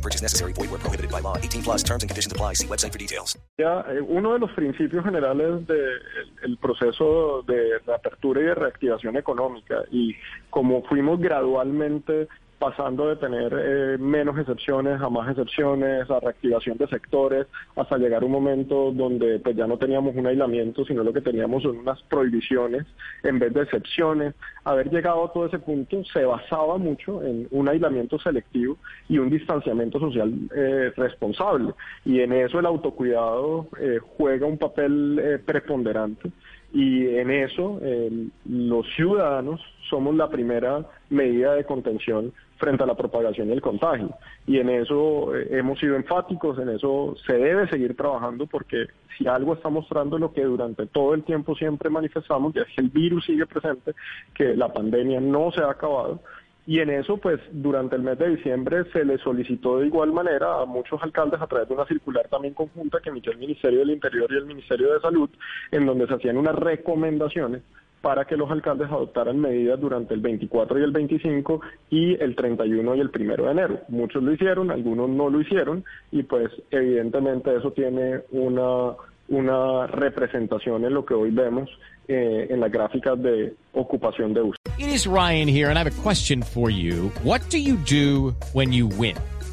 No purchase necessary. Void where prohibited by law. 18 plus terms and conditions apply. See website for details. Ya, uno de los principios generales del proceso de reapertura y de reactivación económica y como fuimos gradualmente pasando de tener eh, menos excepciones a más excepciones, a reactivación de sectores, hasta llegar a un momento donde pues ya no teníamos un aislamiento, sino lo que teníamos son unas prohibiciones en vez de excepciones. Haber llegado a todo ese punto se basaba mucho en un aislamiento selectivo y un distanciamiento social eh, responsable. Y en eso el autocuidado eh, juega un papel preponderante y en eso los ciudadanos somos la primera medida de contención frente a la propagación y el contagio. Y en eso eh, hemos sido enfáticos, en eso se debe seguir trabajando porque si algo está mostrando lo que durante todo el tiempo siempre manifestamos, ya es que el virus sigue presente, que la pandemia no se ha acabado. Y en eso, pues, durante el mes de diciembre se le solicitó de igual manera a muchos alcaldes a través de una circular también conjunta que emitió el Ministerio del Interior y el Ministerio de Salud, en donde se hacían unas recomendaciones para que los alcaldes adoptaran medidas durante el 24 y el 25 y el 31 y el 1 de enero. Muchos lo hicieron, algunos no lo hicieron y pues evidentemente eso tiene una, una representación en lo que hoy vemos eh, en las gráficas de ocupación de uso. It is Ryan here and I have a question for you. What do you do when you win?